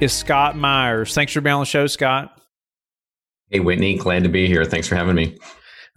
is Scott Meyers. Thanks for being on the show, Scott. Hey, Whitney. Glad to be here. Thanks for having me.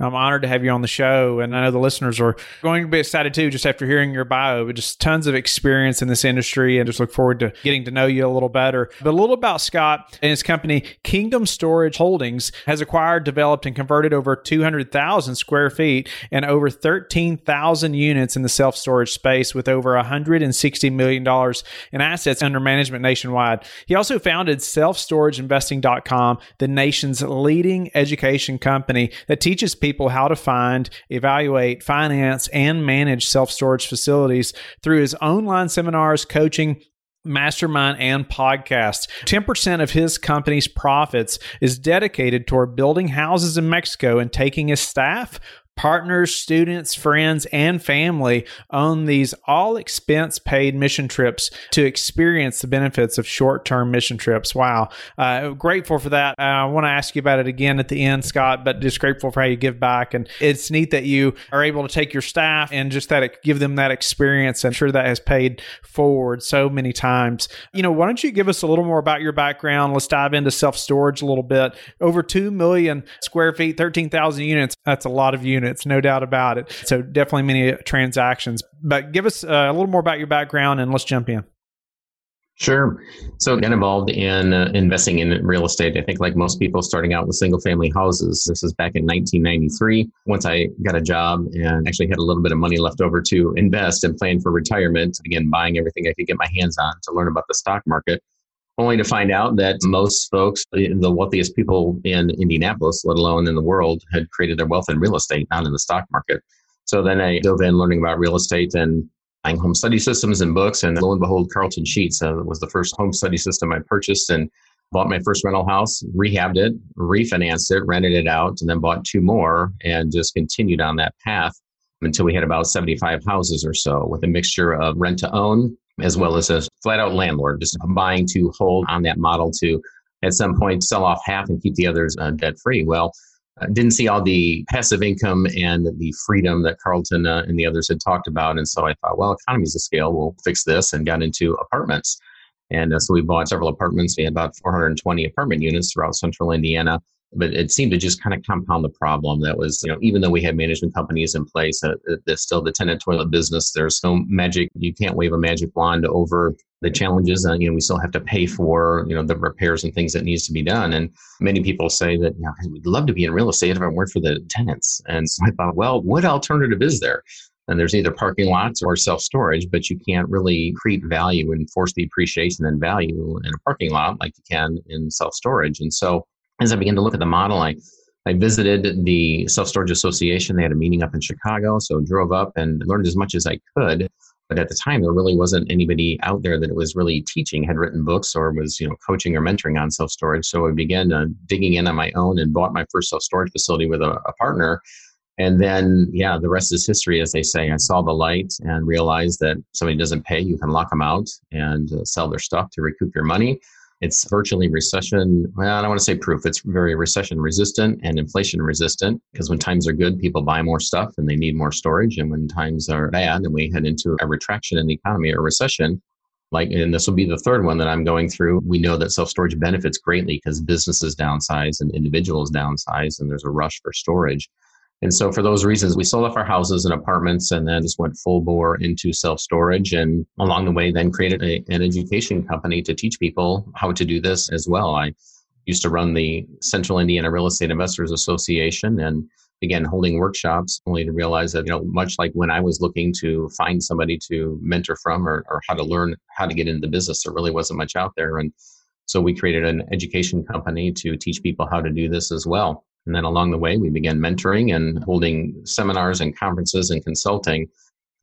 I'm honored to have you on the show. And I know the listeners are going to be excited too, just after hearing your bio, but just tons of experience in this industry and just look forward to getting to know you a little better. But a little about Scott and his company, Kingdom Storage Holdings, has acquired, developed, and converted over 200,000 square feet and over 13,000 units in the self storage space with over $160 million in assets under management nationwide. He also founded selfstorageinvesting.com, the nation's leading education company that teaches people people how to find, evaluate, finance, and manage self storage facilities through his online seminars, coaching, mastermind and podcast. 10% of his company's profits is dedicated toward building houses in Mexico and taking his staff partners, students, friends, and family on these all expense paid mission trips to experience the benefits of short term mission trips. Wow. Uh, grateful for that. Uh, I want to ask you about it again at the end, Scott, but just grateful for how you give back. And it's neat that you are able to take your staff and just that give them that experience. I'm sure that has paid forward so many times. You know, why don't you give us a little more about your background? Let's dive into self storage a little bit. Over 2 million square feet, 13,000 units. That's a lot of units it's no doubt about it. So definitely many transactions. But give us uh, a little more about your background and let's jump in. Sure. So, got involved in uh, investing in real estate. I think, like most people, starting out with single family houses. This was back in 1993. Once I got a job and actually had a little bit of money left over to invest and plan for retirement, again, buying everything I could get my hands on to learn about the stock market only to find out that most folks, the wealthiest people in Indianapolis, let alone in the world, had created their wealth in real estate, not in the stock market. So then I dove in learning about real estate and buying home study systems and books. And lo and behold, Carleton Sheets uh, was the first home study system I purchased and bought my first rental house, rehabbed it, refinanced it, rented it out, and then bought two more and just continued on that path until we had about 75 houses or so with a mixture of rent to own as well as a flat out landlord, just buying to hold on that model to at some point sell off half and keep the others uh, debt free. Well, didn't see all the passive income and the freedom that Carleton uh, and the others had talked about. And so I thought, well, economies of scale we'll fix this and got into apartments. And uh, so we bought several apartments. We had about 420 apartment units throughout central Indiana but it seemed to just kind of compound the problem that was you know even though we had management companies in place uh, still the tenant toilet business there's no magic you can't wave a magic wand over the challenges and you know we still have to pay for you know the repairs and things that needs to be done. And many people say that you know we'd love to be in real estate if it weren't for the tenants. And so i thought well what alternative is there? And there's either parking lots or self storage, but you can't really create value and force the appreciation and value in a parking lot like you can in self storage. And so as I began to look at the model, I, I visited the Self Storage Association. They had a meeting up in Chicago, so drove up and learned as much as I could. But at the time, there really wasn't anybody out there that was really teaching, had written books, or was you know coaching or mentoring on self storage. So I began uh, digging in on my own and bought my first self storage facility with a, a partner. And then, yeah, the rest is history, as they say. I saw the light and realized that somebody doesn't pay, you can lock them out and uh, sell their stuff to recoup your money. It's virtually recession. Well, I don't want to say proof. It's very recession resistant and inflation resistant because when times are good, people buy more stuff and they need more storage. And when times are bad and we head into a retraction in the economy or recession, like, and this will be the third one that I'm going through. We know that self storage benefits greatly because businesses downsize and individuals downsize, and there's a rush for storage. And so for those reasons, we sold off our houses and apartments and then just went full bore into self storage. And along the way, then created a, an education company to teach people how to do this as well. I used to run the Central Indiana Real Estate Investors Association and again holding workshops only to realize that you know much like when i was looking to find somebody to mentor from or, or how to learn how to get into the business there really wasn't much out there and so we created an education company to teach people how to do this as well and then along the way, we began mentoring and holding seminars and conferences and consulting,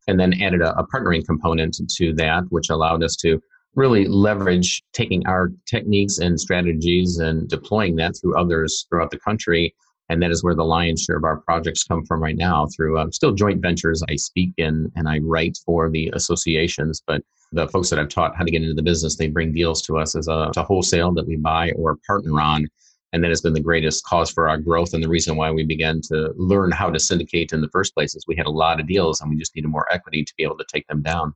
and then added a, a partnering component to that, which allowed us to really leverage taking our techniques and strategies and deploying that through others throughout the country. And that is where the lion's share of our projects come from right now through um, still joint ventures. I speak in and I write for the associations, but the folks that I've taught how to get into the business, they bring deals to us as a, a wholesale that we buy or partner on. And that has been the greatest cause for our growth and the reason why we began to learn how to syndicate in the first place is we had a lot of deals and we just needed more equity to be able to take them down.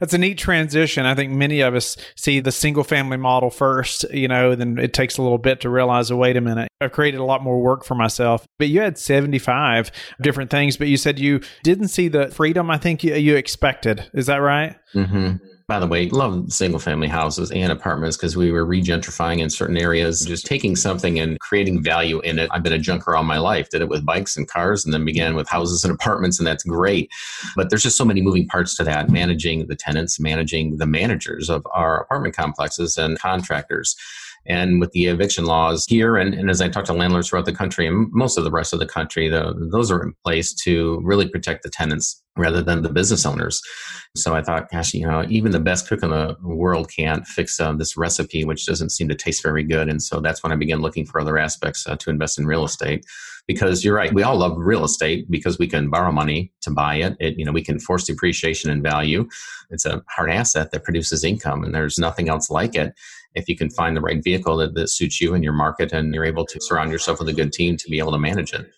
That's a neat transition. I think many of us see the single family model first, you know, then it takes a little bit to realize, oh, wait a minute, I've created a lot more work for myself. But you had 75 different things, but you said you didn't see the freedom I think you, you expected. Is that right? Mm-hmm by the way, love single family houses and apartments because we were regentrifying in certain areas, just taking something and creating value in it. I've been a junker all my life, did it with bikes and cars, and then began with houses and apartments, and that's great. But there's just so many moving parts to that managing the tenants, managing the managers of our apartment complexes and contractors. And with the eviction laws here, and, and as I talk to landlords throughout the country and most of the rest of the country, the, those are in place to really protect the tenants rather than the business owners. So I thought, gosh, you know, even the best cook in the world can't fix uh, this recipe, which doesn't seem to taste very good. And so that's when I began looking for other aspects uh, to invest in real estate. Because you're right, we all love real estate because we can borrow money to buy it. It, you know, we can force depreciation and value. It's a hard asset that produces income, and there's nothing else like it if you can find the right vehicle that, that suits you and your market and you're able to surround yourself with a good team to be able to manage it.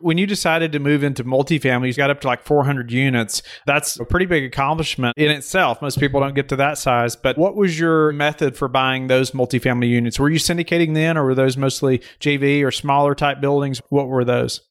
When you decided to move into multifamily, you got up to like 400 units. That's a pretty big accomplishment in itself. Most people don't get to that size. But what was your method for buying those multifamily units? Were you syndicating then, or were those mostly JV or smaller type buildings? What were those?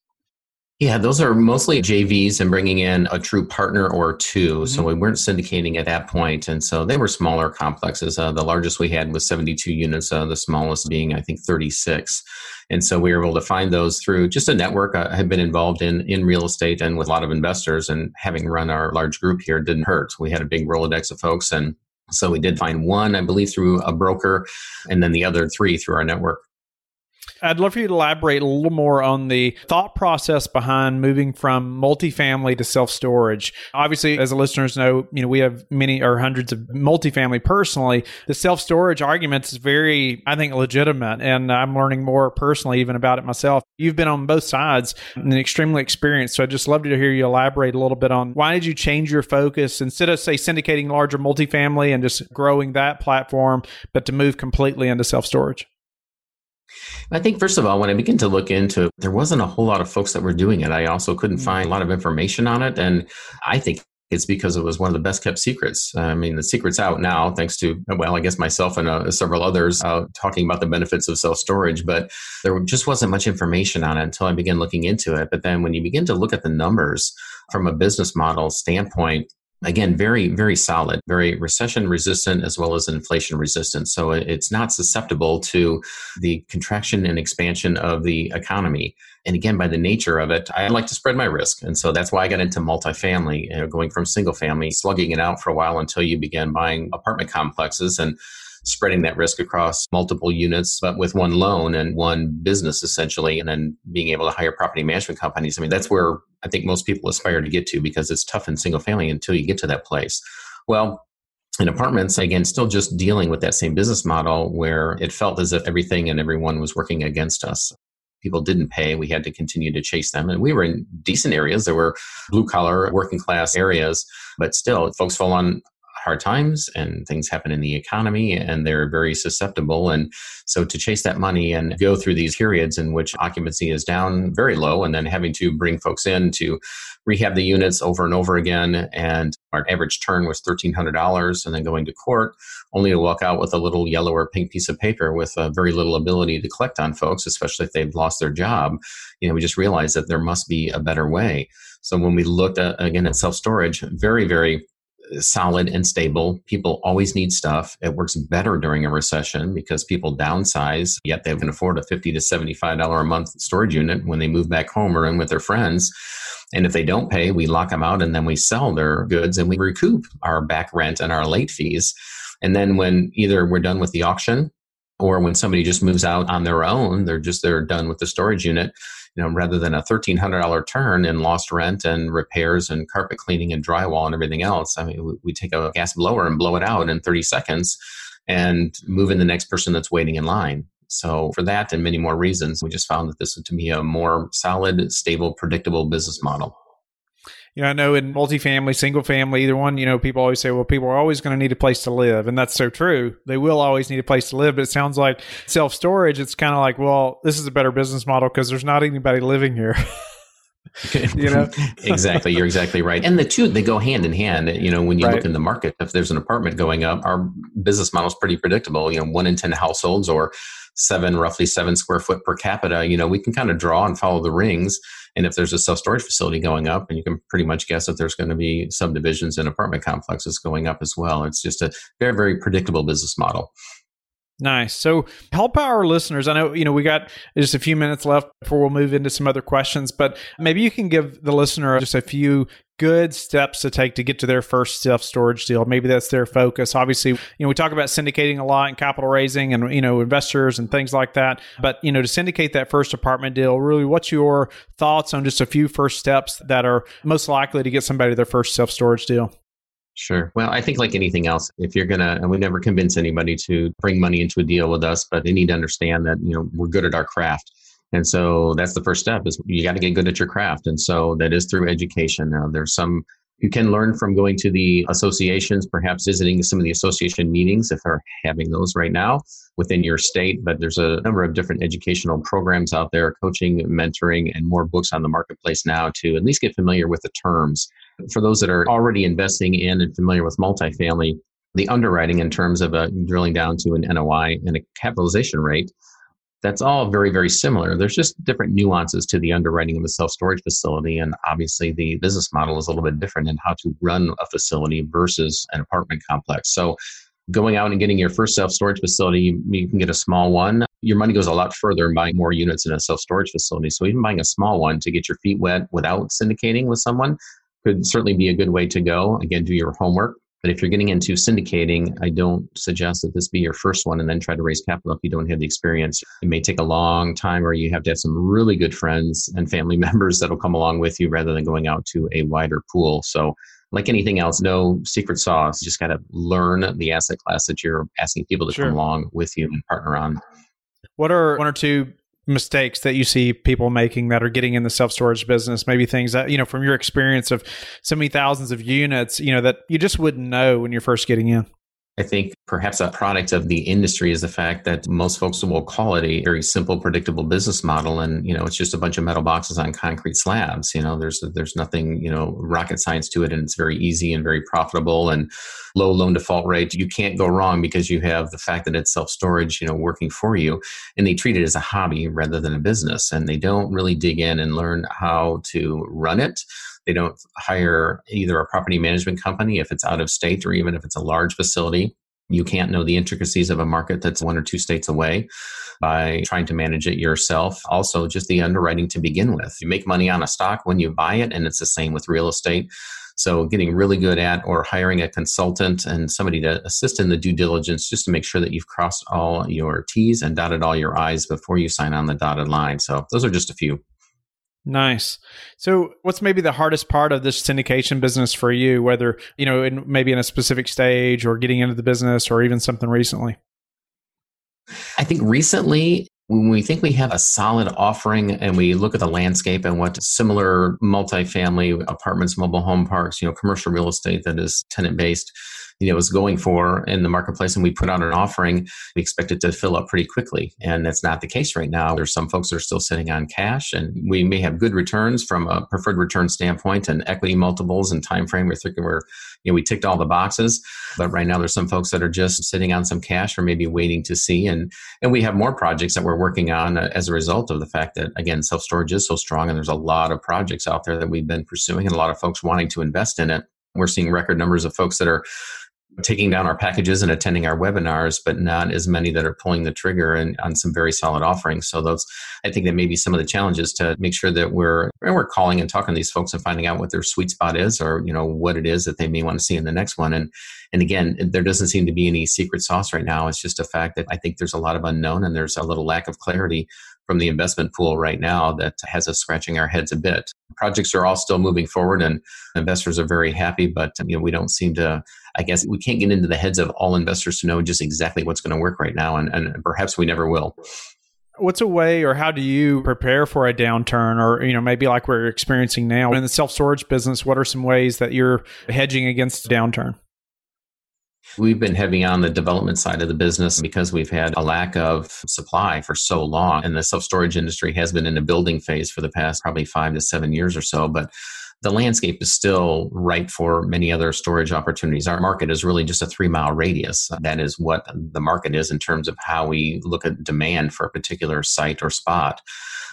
Yeah, those are mostly JVs and bringing in a true partner or 2 mm-hmm. So we weren't syndicating at that point. And so they were smaller complexes. Uh, the largest we had was 72 units, uh, the smallest being, I think, 36. And so we were able to find those through just a network. I had been involved in, in real estate and with a lot of investors, and having run our large group here didn't hurt. We had a big Rolodex of folks. And so we did find one, I believe, through a broker, and then the other three through our network. I'd love for you to elaborate a little more on the thought process behind moving from multifamily to self storage. Obviously, as the listeners know, you know we have many or hundreds of multifamily personally. The self storage argument is very, I think, legitimate, and I'm learning more personally even about it myself. You've been on both sides and extremely experienced, so I'd just love to hear you elaborate a little bit on why did you change your focus instead of say syndicating larger multifamily and just growing that platform, but to move completely into self storage. I think, first of all, when I began to look into it, there wasn't a whole lot of folks that were doing it. I also couldn't mm. find a lot of information on it. And I think it's because it was one of the best kept secrets. I mean, the secret's out now, thanks to, well, I guess myself and uh, several others uh, talking about the benefits of self storage, but there just wasn't much information on it until I began looking into it. But then when you begin to look at the numbers from a business model standpoint, again very very solid very recession resistant as well as inflation resistant. So it's not susceptible to the contraction and expansion of the economy. And again by the nature of it i like to spread my risk. And so that's why i got into multifamily you know, going from single family slugging it out for a while until you began buying apartment complexes. And spreading that risk across multiple units, but with one loan and one business essentially, and then being able to hire property management companies. I mean, that's where I think most people aspire to get to because it's tough in single family until you get to that place. Well, in apartments, again, still just dealing with that same business model where it felt as if everything and everyone was working against us. People didn't pay. We had to continue to chase them. And we were in decent areas. There were blue collar, working class areas, but still, folks fall on hard times and things happen in the economy and they're very susceptible. And so to chase that money and go through these periods in which occupancy is down very low and then having to bring folks in to rehab the units over and over again. And our average turn was $1,300 and then going to court only to walk out with a little yellow or pink piece of paper with uh, very little ability to collect on folks, especially if they've lost their job. You know, we just realized that there must be a better way. So when we looked at, again at self storage, very, very solid and stable. People always need stuff. It works better during a recession because people downsize, yet they can afford a 50 to $75 a month storage unit when they move back home or in with their friends. And if they don't pay, we lock them out and then we sell their goods and we recoup our back rent and our late fees. And then when either we're done with the auction or when somebody just moves out on their own, they're just they're done with the storage unit you know, rather than a $1,300 turn in lost rent and repairs and carpet cleaning and drywall and everything else. I mean, we, take a gas blower and blow it out in 30 seconds and move in the next person that's waiting in line. So, for that and many more reasons, we just found that this to be a more solid, stable, predictable business model. You know, I know in multifamily, single family, either one, you know, people always say, well, people are always going to need a place to live. And that's so true. They will always need a place to live. But it sounds like self storage, it's kind of like, well, this is a better business model because there's not anybody living here. you know exactly you're exactly right and the two they go hand in hand you know when you right. look in the market if there's an apartment going up our business model is pretty predictable you know one in ten households or seven, roughly seven square foot per capita, you know, we can kind of draw and follow the rings. And if there's a self storage facility going up, and you can pretty much guess that there's going to be subdivisions and apartment complexes going up as well. It's just a very, very predictable business model. Nice. So help our listeners. I know, you know, we got just a few minutes left before we'll move into some other questions, but maybe you can give the listener just a few good steps to take to get to their first self storage deal. Maybe that's their focus. Obviously, you know, we talk about syndicating a lot and capital raising and, you know, investors and things like that. But, you know, to syndicate that first apartment deal, really, what's your thoughts on just a few first steps that are most likely to get somebody their first self storage deal? Sure. Well, I think like anything else, if you're going to, and we never convince anybody to bring money into a deal with us, but they need to understand that, you know, we're good at our craft. And so that's the first step is you got to get good at your craft. And so that is through education. Now there's some you can learn from going to the associations, perhaps visiting some of the association meetings if they're having those right now within your state. But there's a number of different educational programs out there, coaching, mentoring, and more books on the marketplace now to at least get familiar with the terms. For those that are already investing in and familiar with multifamily, the underwriting in terms of uh, drilling down to an NOI and a capitalization rate that's all very, very similar. There's just different nuances to the underwriting of a self storage facility. And obviously, the business model is a little bit different in how to run a facility versus an apartment complex. So, going out and getting your first self storage facility, you can get a small one. Your money goes a lot further in buying more units in a self storage facility. So, even buying a small one to get your feet wet without syndicating with someone could certainly be a good way to go. Again, do your homework but if you're getting into syndicating, I don't suggest that this be your first one and then try to raise capital if you don't have the experience. It may take a long time or you have to have some really good friends and family members that'll come along with you rather than going out to a wider pool. So like anything else, no secret sauce. You just got to learn the asset class that you're asking people to sure. come along with you and partner on. What are one or two mistakes that you see people making that are getting in the self storage business? Maybe things that, you know, from your experience of so many thousands of units, you know, that you just wouldn't know when you're first getting in? I think perhaps a product of the industry is the fact that most folks will call it a very simple, predictable business model, and you know it's just a bunch of metal boxes on concrete slabs. You know, there's there's nothing you know rocket science to it, and it's very easy and very profitable and low loan default rate. You can't go wrong because you have the fact that it's self storage, you know, working for you, and they treat it as a hobby rather than a business, and they don't really dig in and learn how to run it they don't hire either a property management company if it's out of state or even if it's a large facility. You can't know the intricacies of a market that's one or two states away by trying to manage it yourself. Also, just the underwriting to begin with. You make money on a stock when you buy it, and it's the same with real estate. So, getting really good at or hiring a consultant and somebody to assist in the due diligence just to make sure that you've crossed all your T's and dotted all your I's before you sign on the dotted line. So, those are just a few. Nice. So, what's maybe the hardest part of this syndication business for you, whether, you know, in, maybe in a specific stage or getting into the business or even something recently? I think recently, when we think we have a solid offering and we look at the landscape and what similar multifamily apartments, mobile home parks, you know, commercial real estate that is tenant based, you know was going for in the marketplace and we put out an offering we expect it to fill up pretty quickly. And that's not the case right now. There's some folks that are still sitting on cash and we may have good returns from a preferred return standpoint and equity multiples and time frame. We're thinking we're you know we ticked all the boxes. But right now there's some folks that are just sitting on some cash or maybe waiting to see. And and we have more projects that we're working on uh, as a result of the fact that again self storage is so strong and there's a lot of projects out there that we've been pursuing and a lot of folks wanting to invest in it. We're seeing record numbers of folks that are taking down our packages and attending our webinars, but not as many that are pulling the trigger and on some very solid offerings. So those, I think that may be some of the challenges to make sure that we're we're calling and talking to these folks and finding out what their sweet spot is, or you know what it is that they may want to see in the next one. And and again, there doesn't seem to be any secret sauce right now. It's just a fact that I think there's a lot of unknown and there's a little lack of clarity from the investment pool right now that has us scratching our heads a bit. Projects are all still moving forward and investors are very happy, but you know, we don't seem to I guess we can't get into the heads of all investors to know just exactly what's going to work right now and, and perhaps we never will. What's a way or how do you prepare for a downturn or you know maybe like we're experiencing now in the self-storage business what are some ways that you're hedging against a downturn? We've been heavy on the development side of the business because we've had a lack of supply for so long. And the self storage industry has been in a building phase for the past probably five to seven years or so. But the landscape is still ripe for many other storage opportunities. Our market is really just a three mile radius. That is what the market is in terms of how we look at demand for a particular site or spot.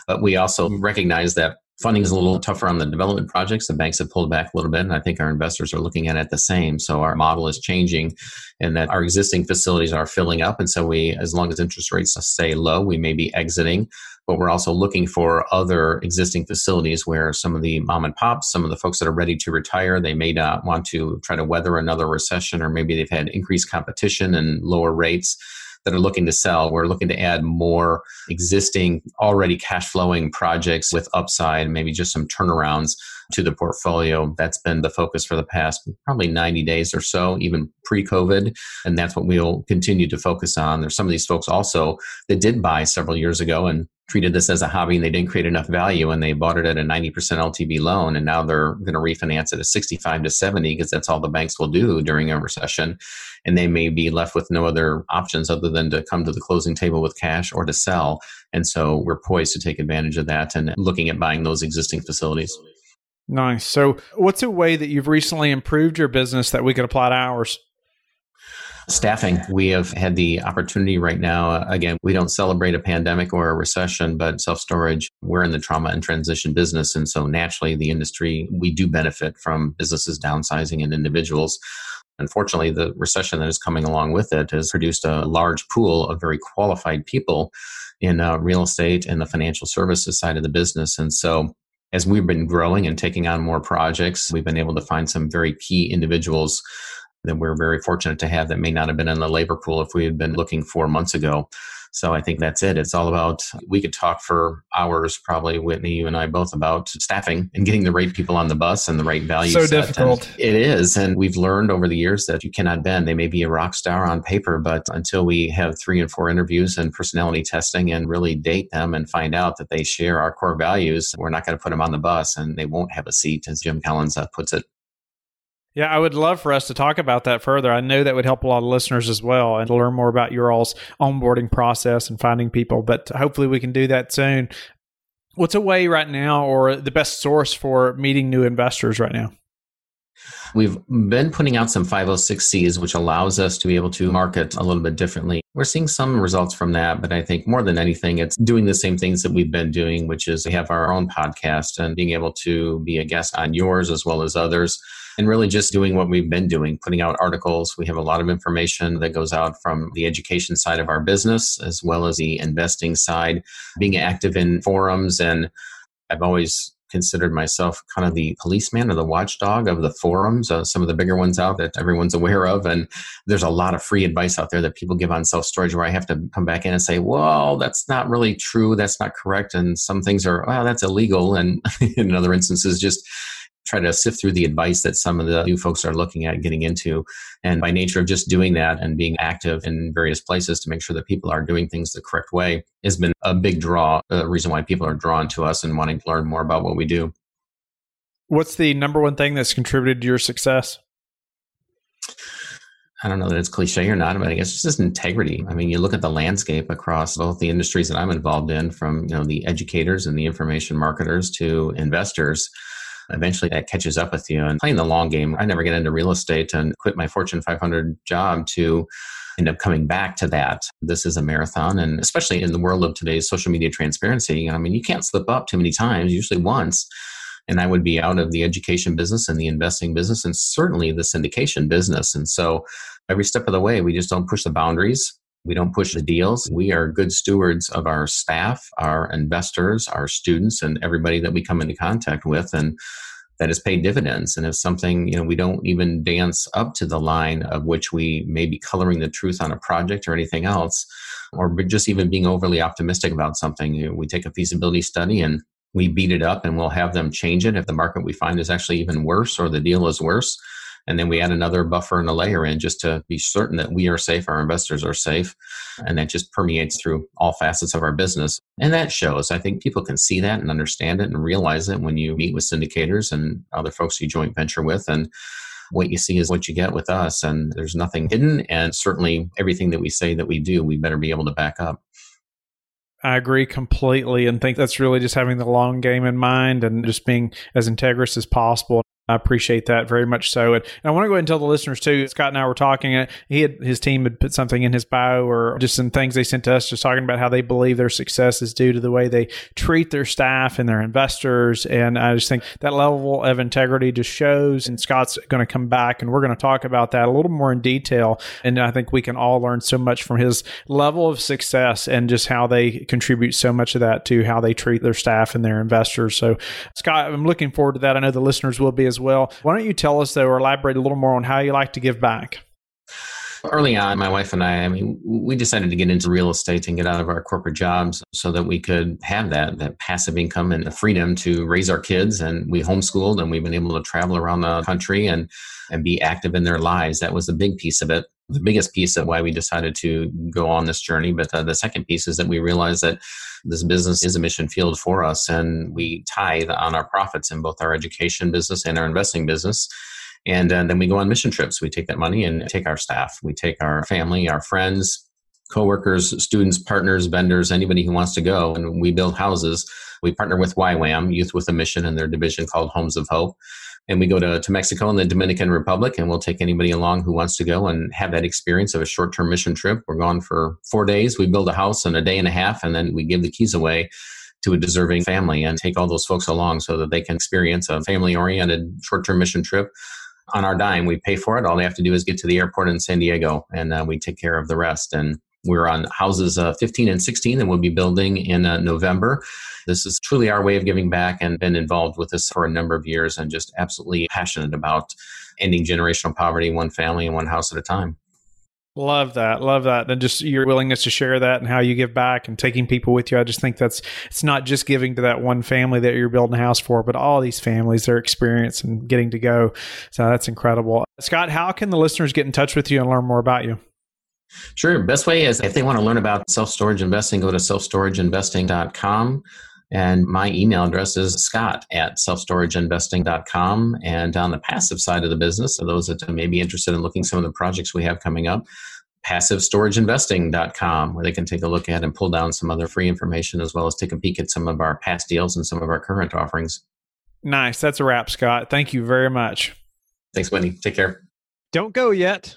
But we also recognize that Funding is a little tougher on the development projects. The banks have pulled back a little bit, and I think our investors are looking at it the same. So our model is changing, and that our existing facilities are filling up. And so we, as long as interest rates stay low, we may be exiting. But we're also looking for other existing facilities where some of the mom and pops, some of the folks that are ready to retire, they may not want to try to weather another recession, or maybe they've had increased competition and lower rates that are looking to sell. We're looking to add more existing, already cash flowing projects with upside, maybe just some turnarounds to the portfolio. That's been the focus for the past probably 90 days or so, even pre COVID. And that's what we'll continue to focus on. There's some of these folks also that did buy several years ago and treated this as a hobby and they didn't create enough value and they bought it at a 90% LTV loan and now they're going to refinance at a 65 to 70 because that's all the banks will do during a recession and they may be left with no other options other than to come to the closing table with cash or to sell and so we're poised to take advantage of that and looking at buying those existing facilities. Nice. So, what's a way that you've recently improved your business that we could apply to ours? Staffing. We have had the opportunity right now. Again, we don't celebrate a pandemic or a recession, but self storage, we're in the trauma and transition business. And so naturally, the industry, we do benefit from businesses downsizing and individuals. Unfortunately, the recession that is coming along with it has produced a large pool of very qualified people in uh, real estate and the financial services side of the business. And so as we've been growing and taking on more projects, we've been able to find some very key individuals that we're very fortunate to have that may not have been in the labor pool if we had been looking four months ago. So I think that's it. It's all about, we could talk for hours, probably, Whitney, you and I both, about staffing and getting the right people on the bus and the right value. So difficult. And it is. And we've learned over the years that you cannot bend. They may be a rock star on paper, but until we have three and four interviews and personality testing and really date them and find out that they share our core values, we're not going to put them on the bus and they won't have a seat, as Jim Collins uh, puts it. Yeah, I would love for us to talk about that further. I know that would help a lot of listeners as well and to learn more about your all's onboarding process and finding people, but hopefully we can do that soon. What's a way right now or the best source for meeting new investors right now? We've been putting out some 506Cs, which allows us to be able to market a little bit differently. We're seeing some results from that, but I think more than anything, it's doing the same things that we've been doing, which is we have our own podcast and being able to be a guest on yours as well as others and really just doing what we've been doing, putting out articles. We have a lot of information that goes out from the education side of our business as well as the investing side, being active in forums. And I've always considered myself kind of the policeman or the watchdog of the forums, uh, some of the bigger ones out that everyone's aware of. And there's a lot of free advice out there that people give on self storage where I have to come back in and say, well, that's not really true. That's not correct. And some things are, well, that's illegal. And in other instances, just try to sift through the advice that some of the new folks are looking at getting into. And by nature of just doing that and being active in various places to make sure that people are doing things the correct way has been a big draw, a reason why people are drawn to us and wanting to learn more about what we do. What's the number one thing that's contributed to your success? I don't know that it's cliche or not, but I guess it's just integrity. I mean, you look at the landscape across both the industries that I'm involved in, from you know the educators and the information marketers to investors eventually that catches up with you. And playing the long game, I never get into real estate and quit my Fortune 500 job to end up coming back to that. This is a marathon. And especially in the world of today's social media transparency, I mean, you can't slip up too many times, usually once. And I would be out of the education business and the investing business and certainly the syndication business. And so every step of the way, we just don't push the boundaries. We don't push the deals. We are good stewards of our staff, our investors, our students, and everybody that we come into contact with. And that has paid dividends. And if something, you know, we don't even dance up to the line of which we may be coloring the truth on a project or anything else, or just even being overly optimistic about something, you know, we take a feasibility study and we beat it up and we'll have them change it if the market we find is actually even worse or the deal is worse and then we add another buffer and a layer in just to be certain that we are safe, our investors are safe, and that just permeates through all facets of our business. And that shows. I think people can see that and understand it and realize it when you meet with syndicators and other folks you joint venture with. And what you see is what you get with us, and there's nothing hidden. And certainly, everything that we say that we do, we better be able to back up. I agree completely and think that's really just having the long game in mind and just being as integrous as possible. I appreciate that very much so. And, I want to go ahead and tell the listeners too. Scott and I were talking. Uh, he had his team had put something in his bio or just some things they sent to us, just talking about how they believe their success is due to the way they treat their staff and their investors. And I just think that level of integrity just shows. And Scott's going to come back and we're going to talk about that a little more in detail. And I think we can all learn so much from his level of success and just how they contribute so much of that to how they treat their staff and their investors. So, Scott, I'm looking forward to that. I know the listeners will be as well. Why don't you tell us, though, or elaborate a little more on how you like to give back? Early on, my wife and I, I mean, we decided to get into real estate and get out of our corporate jobs so that we could have that that passive income and the freedom to raise our kids. And we homeschooled, and we've been able to travel around the country and and be active in their lives. That was a big piece of it. The biggest piece of why we decided to go on this journey. But uh, the second piece is that we realized that this business is a mission field for us, and we tithe on our profits in both our education business and our investing business. And uh, then we go on mission trips. We take that money and take our staff, we take our family, our friends, coworkers, students, partners, vendors, anybody who wants to go, and we build houses. We partner with YWAM, Youth with a Mission, and their division called Homes of Hope. And we go to, to Mexico and the Dominican Republic, and we'll take anybody along who wants to go and have that experience of a short term mission trip. We're gone for four days. We build a house in a day and a half, and then we give the keys away to a deserving family and take all those folks along so that they can experience a family oriented short term mission trip on our dime. We pay for it. All they have to do is get to the airport in San Diego, and uh, we take care of the rest. And we're on houses uh, 15 and 16 that we'll be building in uh, November. This is truly our way of giving back and been involved with this for a number of years and just absolutely passionate about ending generational poverty one family and one house at a time. Love that. Love that. And just your willingness to share that and how you give back and taking people with you. I just think that's, it's not just giving to that one family that you're building a house for, but all these families, their experience and getting to go. So that's incredible. Scott, how can the listeners get in touch with you and learn more about you? Sure. Best way is if they want to learn about self storage investing, go to selfstorageinvesting.com. And my email address is scott at selfstorageinvesting.com. And on the passive side of the business, for those that may be interested in looking some of the projects we have coming up, passivestorageinvesting.com, where they can take a look at and pull down some other free information as well as take a peek at some of our past deals and some of our current offerings. Nice. That's a wrap, Scott. Thank you very much. Thanks, Whitney. Take care. Don't go yet.